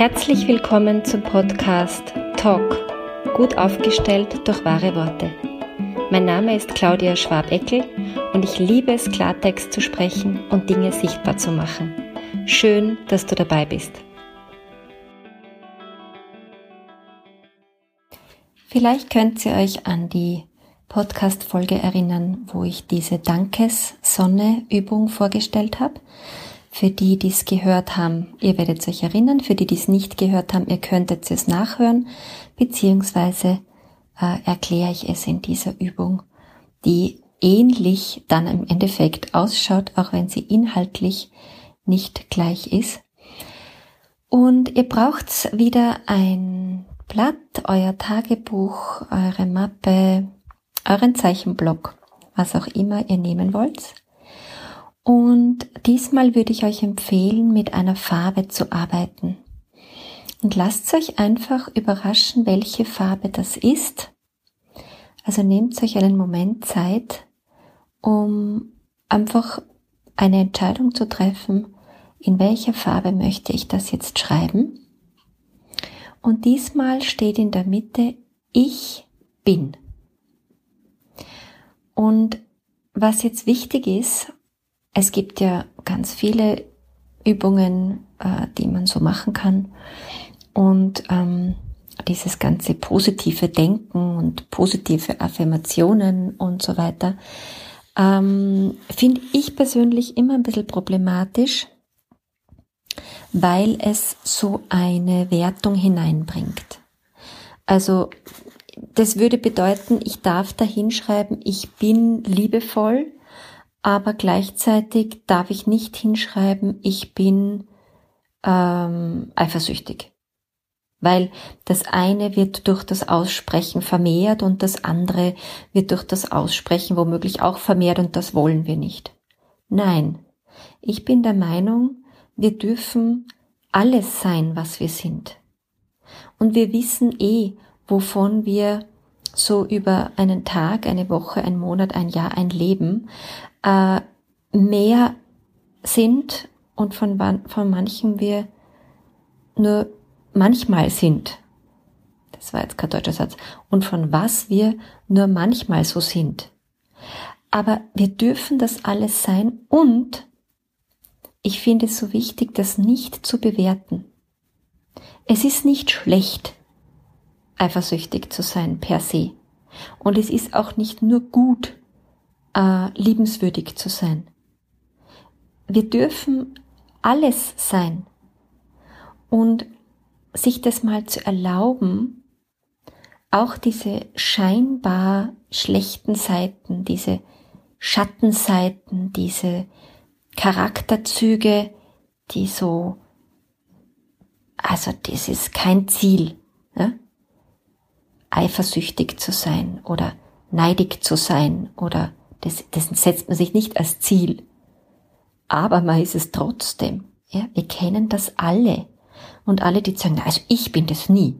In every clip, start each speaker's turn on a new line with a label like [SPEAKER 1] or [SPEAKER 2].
[SPEAKER 1] Herzlich willkommen zum Podcast Talk, gut aufgestellt durch wahre Worte. Mein Name ist Claudia Schwabeckel und ich liebe es, Klartext zu sprechen und Dinge sichtbar zu machen. Schön, dass du dabei bist. Vielleicht könnt ihr euch an die Podcast-Folge erinnern, wo ich diese Dankes-Sonne-Übung vorgestellt habe. Für die, die es gehört haben, ihr werdet euch erinnern. Für die, die es nicht gehört haben, ihr könntet es nachhören, beziehungsweise äh, erkläre ich es in dieser Übung, die ähnlich dann im Endeffekt ausschaut, auch wenn sie inhaltlich nicht gleich ist. Und ihr braucht wieder ein Blatt, euer Tagebuch, eure Mappe, euren Zeichenblock, was auch immer ihr nehmen wollt. Und diesmal würde ich euch empfehlen, mit einer Farbe zu arbeiten. Und lasst euch einfach überraschen, welche Farbe das ist. Also nehmt euch einen Moment Zeit, um einfach eine Entscheidung zu treffen, in welcher Farbe möchte ich das jetzt schreiben. Und diesmal steht in der Mitte Ich bin. Und was jetzt wichtig ist, es gibt ja ganz viele Übungen, äh, die man so machen kann. Und ähm, dieses ganze positive Denken und positive Affirmationen und so weiter, ähm, finde ich persönlich immer ein bisschen problematisch, weil es so eine Wertung hineinbringt. Also das würde bedeuten, ich darf da hinschreiben, ich bin liebevoll, aber gleichzeitig darf ich nicht hinschreiben, ich bin ähm, eifersüchtig. Weil das eine wird durch das Aussprechen vermehrt und das andere wird durch das Aussprechen womöglich auch vermehrt und das wollen wir nicht. Nein, ich bin der Meinung, wir dürfen alles sein, was wir sind. Und wir wissen eh, wovon wir so über einen Tag, eine Woche, ein Monat, ein Jahr, ein Leben äh, mehr sind und von, von manchen wir nur manchmal sind. Das war jetzt kein deutscher Satz. Und von was wir nur manchmal so sind. Aber wir dürfen das alles sein und ich finde es so wichtig, das nicht zu bewerten. Es ist nicht schlecht, eifersüchtig zu sein per se. Und es ist auch nicht nur gut, äh, liebenswürdig zu sein. Wir dürfen alles sein. Und sich das mal zu erlauben, auch diese scheinbar schlechten Seiten, diese Schattenseiten, diese Charakterzüge, die so, also das ist kein Ziel, ja? Eifersüchtig zu sein oder neidig zu sein oder das, das setzt man sich nicht als Ziel. Aber man ist es trotzdem. Ja, wir kennen das alle. Und alle, die sagen, also ich bin das nie.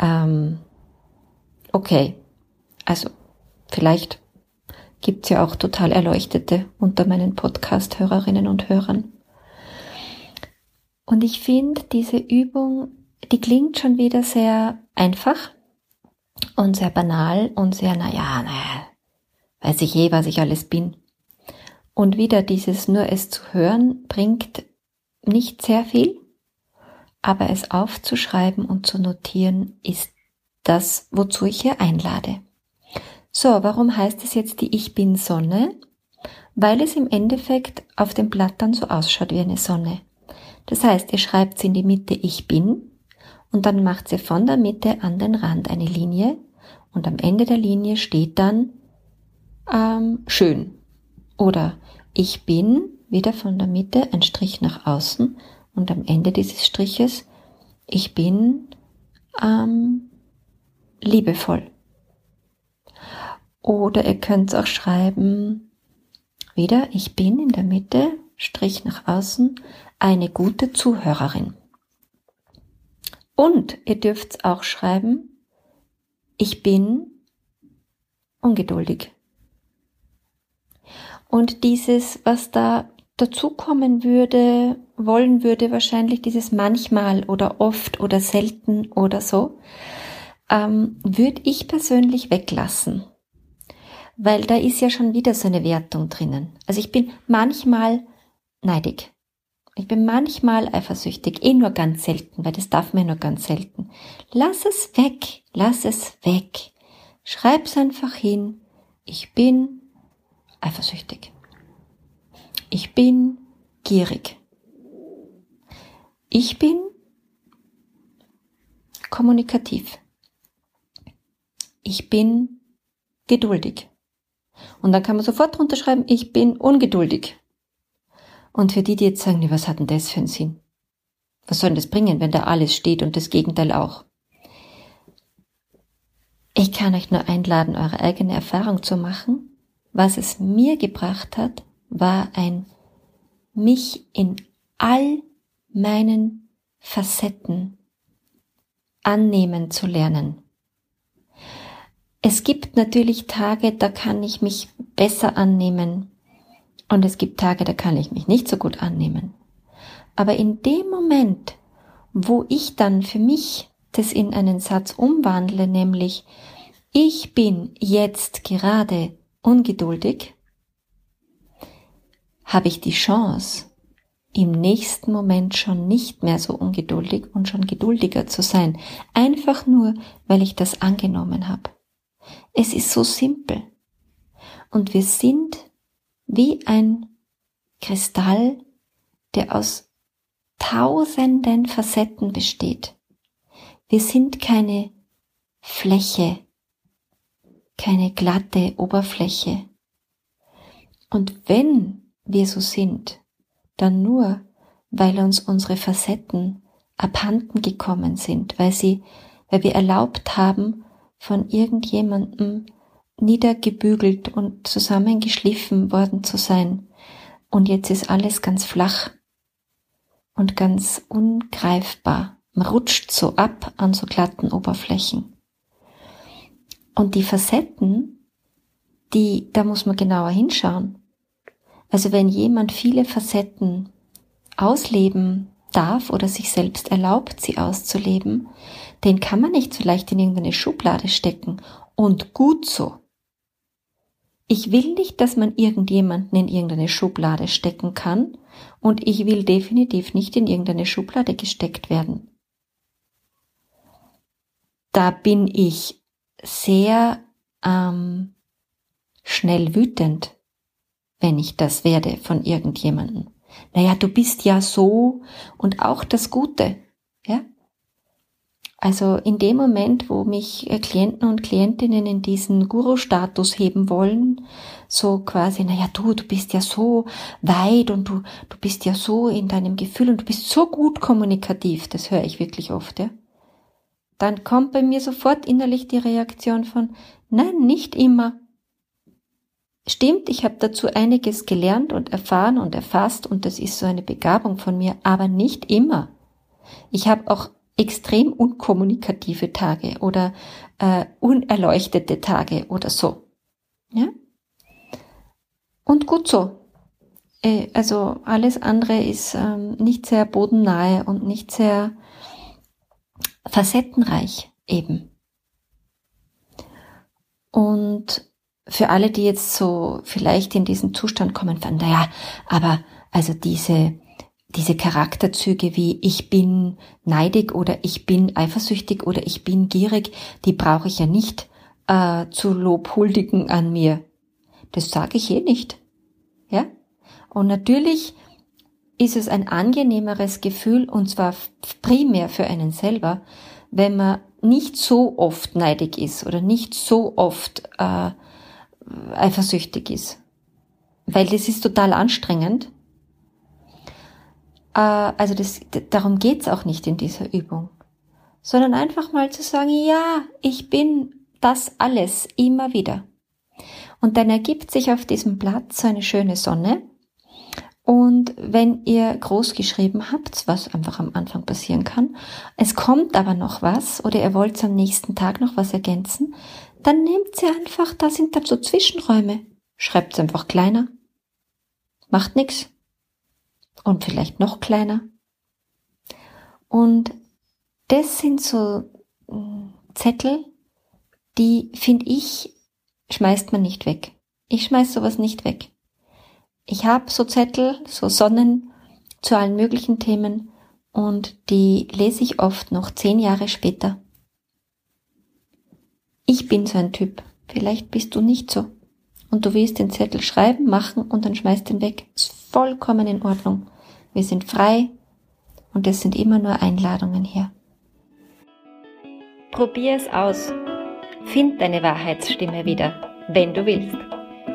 [SPEAKER 1] Ähm, okay. Also, vielleicht gibt's ja auch total Erleuchtete unter meinen Podcast-Hörerinnen und Hörern. Und ich finde, diese Übung, die klingt schon wieder sehr einfach und sehr banal und sehr, naja, naja, weiß ich je, was ich alles bin. Und wieder dieses nur es zu hören bringt nicht sehr viel, aber es aufzuschreiben und zu notieren ist das, wozu ich hier einlade. So, warum heißt es jetzt die Ich bin Sonne? Weil es im Endeffekt auf dem Blatt dann so ausschaut wie eine Sonne. Das heißt, ihr schreibt in die Mitte Ich bin und dann macht sie von der Mitte an den Rand eine Linie und am Ende der Linie steht dann ähm, schön. Oder ich bin wieder von der Mitte ein Strich nach außen und am Ende dieses Striches ich bin ähm, liebevoll. Oder ihr könnt auch schreiben, wieder, ich bin in der Mitte, Strich nach außen, eine gute Zuhörerin. Und ihr dürft auch schreiben, ich bin ungeduldig. Und dieses, was da dazukommen würde, wollen würde, wahrscheinlich dieses manchmal oder oft oder selten oder so, ähm, würde ich persönlich weglassen. Weil da ist ja schon wieder so eine Wertung drinnen. Also ich bin manchmal neidig. Ich bin manchmal eifersüchtig, eh nur ganz selten, weil das darf man nur ganz selten. Lass es weg, lass es weg. Schreib's einfach hin. Ich bin eifersüchtig. Ich bin gierig. Ich bin kommunikativ. Ich bin geduldig. Und dann kann man sofort drunter schreiben, ich bin ungeduldig. Und für die, die jetzt sagen, was hat denn das für einen Sinn? Was soll denn das bringen, wenn da alles steht und das Gegenteil auch? Ich kann euch nur einladen, eure eigene Erfahrung zu machen. Was es mir gebracht hat, war ein mich in all meinen Facetten annehmen zu lernen. Es gibt natürlich Tage, da kann ich mich besser annehmen und es gibt Tage, da kann ich mich nicht so gut annehmen. Aber in dem Moment, wo ich dann für mich das in einen Satz umwandle, nämlich ich bin jetzt gerade ungeduldig, habe ich die Chance, im nächsten Moment schon nicht mehr so ungeduldig und schon geduldiger zu sein, einfach nur, weil ich das angenommen habe. Es ist so simpel. Und wir sind wie ein Kristall, der aus tausenden Facetten besteht. Wir sind keine Fläche, keine glatte Oberfläche. Und wenn wir so sind, dann nur, weil uns unsere Facetten abhanden gekommen sind, weil sie, weil wir erlaubt haben, von irgendjemandem niedergebügelt und zusammengeschliffen worden zu sein. Und jetzt ist alles ganz flach und ganz ungreifbar. Man rutscht so ab an so glatten Oberflächen. Und die Facetten, die, da muss man genauer hinschauen. Also wenn jemand viele Facetten ausleben darf oder sich selbst erlaubt, sie auszuleben, den kann man nicht so leicht in irgendeine Schublade stecken. Und gut so. Ich will nicht, dass man irgendjemanden in irgendeine Schublade stecken kann und ich will definitiv nicht in irgendeine Schublade gesteckt werden. Da bin ich sehr ähm, schnell wütend, wenn ich das werde von irgendjemandem. Naja, du bist ja so und auch das Gute, ja. Also in dem Moment, wo mich äh, Klienten und Klientinnen in diesen Guru-Status heben wollen, so quasi, naja, du, du bist ja so weit und du, du bist ja so in deinem Gefühl und du bist so gut kommunikativ, das höre ich wirklich oft, ja dann kommt bei mir sofort innerlich die Reaktion von, nein, nicht immer. Stimmt, ich habe dazu einiges gelernt und erfahren und erfasst und das ist so eine Begabung von mir, aber nicht immer. Ich habe auch extrem unkommunikative Tage oder äh, unerleuchtete Tage oder so. Ja? Und gut so. Äh, also alles andere ist ähm, nicht sehr bodennahe und nicht sehr facettenreich eben. Und für alle, die jetzt so vielleicht in diesen Zustand kommen, von, naja, aber also diese, diese Charakterzüge wie ich bin neidig oder ich bin eifersüchtig oder ich bin gierig, die brauche ich ja nicht äh, zu lobhuldigen an mir. Das sage ich eh nicht. Ja? Und natürlich ist es ein angenehmeres Gefühl, und zwar primär für einen selber, wenn man nicht so oft neidig ist oder nicht so oft äh, eifersüchtig ist. Weil das ist total anstrengend. Äh, also das, darum geht's auch nicht in dieser Übung. Sondern einfach mal zu sagen, ja, ich bin das alles immer wieder. Und dann ergibt sich auf diesem Platz so eine schöne Sonne, und wenn ihr groß geschrieben habt, was einfach am Anfang passieren kann, es kommt aber noch was oder ihr wollt am nächsten Tag noch was ergänzen, dann nehmt sie einfach, da sind dann so Zwischenräume. Schreibt einfach kleiner. Macht nix. Und vielleicht noch kleiner. Und das sind so hm, Zettel, die finde ich, schmeißt man nicht weg. Ich schmeiß sowas nicht weg. Ich habe so Zettel, so Sonnen zu allen möglichen Themen und die lese ich oft noch zehn Jahre später. Ich bin so ein Typ. Vielleicht bist du nicht so. Und du willst den Zettel schreiben, machen und dann schmeißt den weg. Ist vollkommen in Ordnung. Wir sind frei und es sind immer nur Einladungen hier. Probier es aus. Find deine Wahrheitsstimme wieder, wenn du willst.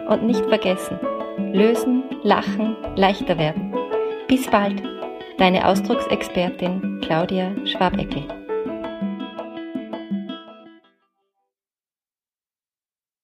[SPEAKER 1] Und nicht vergessen, lösen, lachen, leichter werden. Bis bald, deine Ausdrucksexpertin Claudia Schwabeckel.